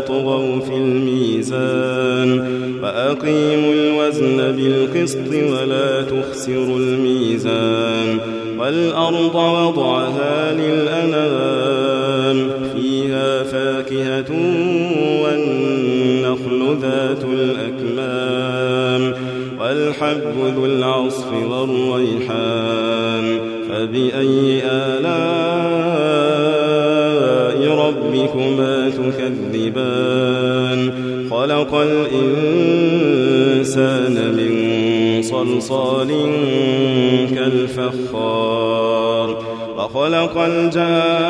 تطغوا في الميزان وأقيموا الوزن بالقسط ولا تخسروا الميزان والأرض وضعها للأنام فيها فاكهة والنخل ذات الأكمام والحب ذو العصف والريحان فبأي آلاء ربكما تكذبان خلق الإنسان من صلصال كالفخار وخلق الجان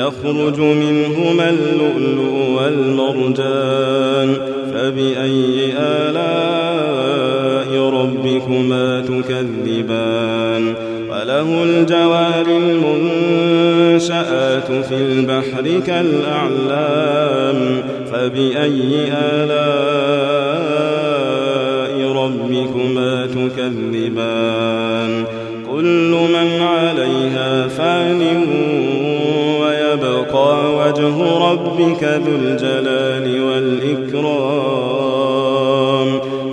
يخرج منهما اللؤلؤ والمرجان فبأي آلاء ربكما تكذبان وله الجوار المنشآت في البحر كالأعلام فبأي آلاء ربكما تكذبان كل من عليها فان وجه ربك ذو الجلال والإكرام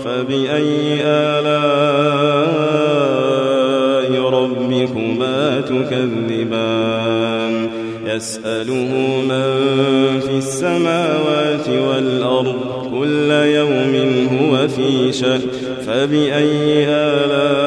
فبأي آلاء ربكما تكذبان؟ يسأله من في السماوات والأرض كل يوم هو في شك فبأي آلاء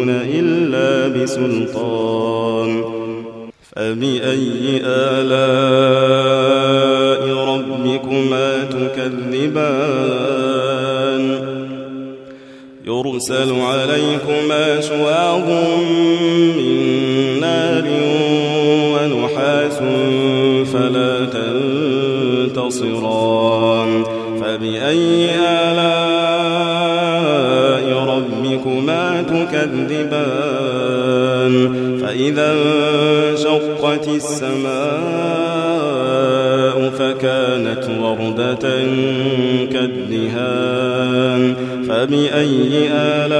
تنفذون إلا بسلطان. فبأي آلاء ربكما تكذبان؟ يرسل عليكما شواظ من نار ونحاس فلا تنتصران. فبأي آلاء تكذبان فإذا انشقت السماء فكانت وردة كالدهان. فبأي آلاء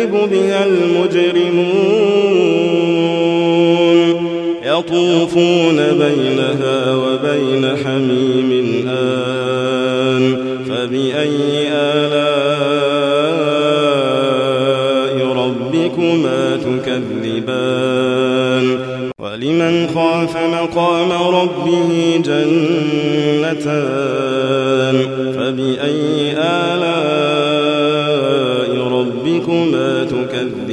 يكذب بها المجرمون يطوفون بينها وبين حميم آن فبأي آلاء ربكما تكذبان ولمن خاف مقام ربه جنتان فبأي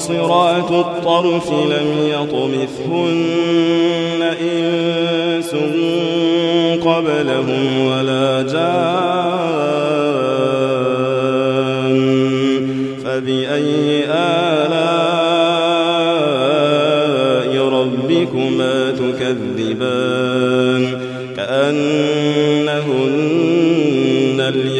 قاصرات الطرف لم يطمثهن إنس قبلهم ولا جان فبأي آلاء ربكما تكذبان؟ كأنهن الياقوت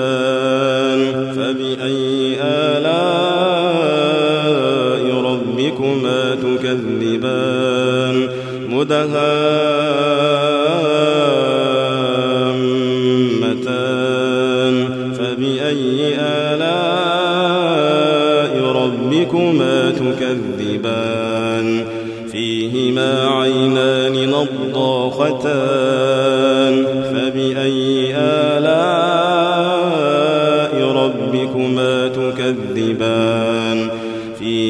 مدهامتان فبأي آلاء ربكما تكذبان؟ فيهما عينان نضاختان. فبأي آلاء ربكما تكذبان؟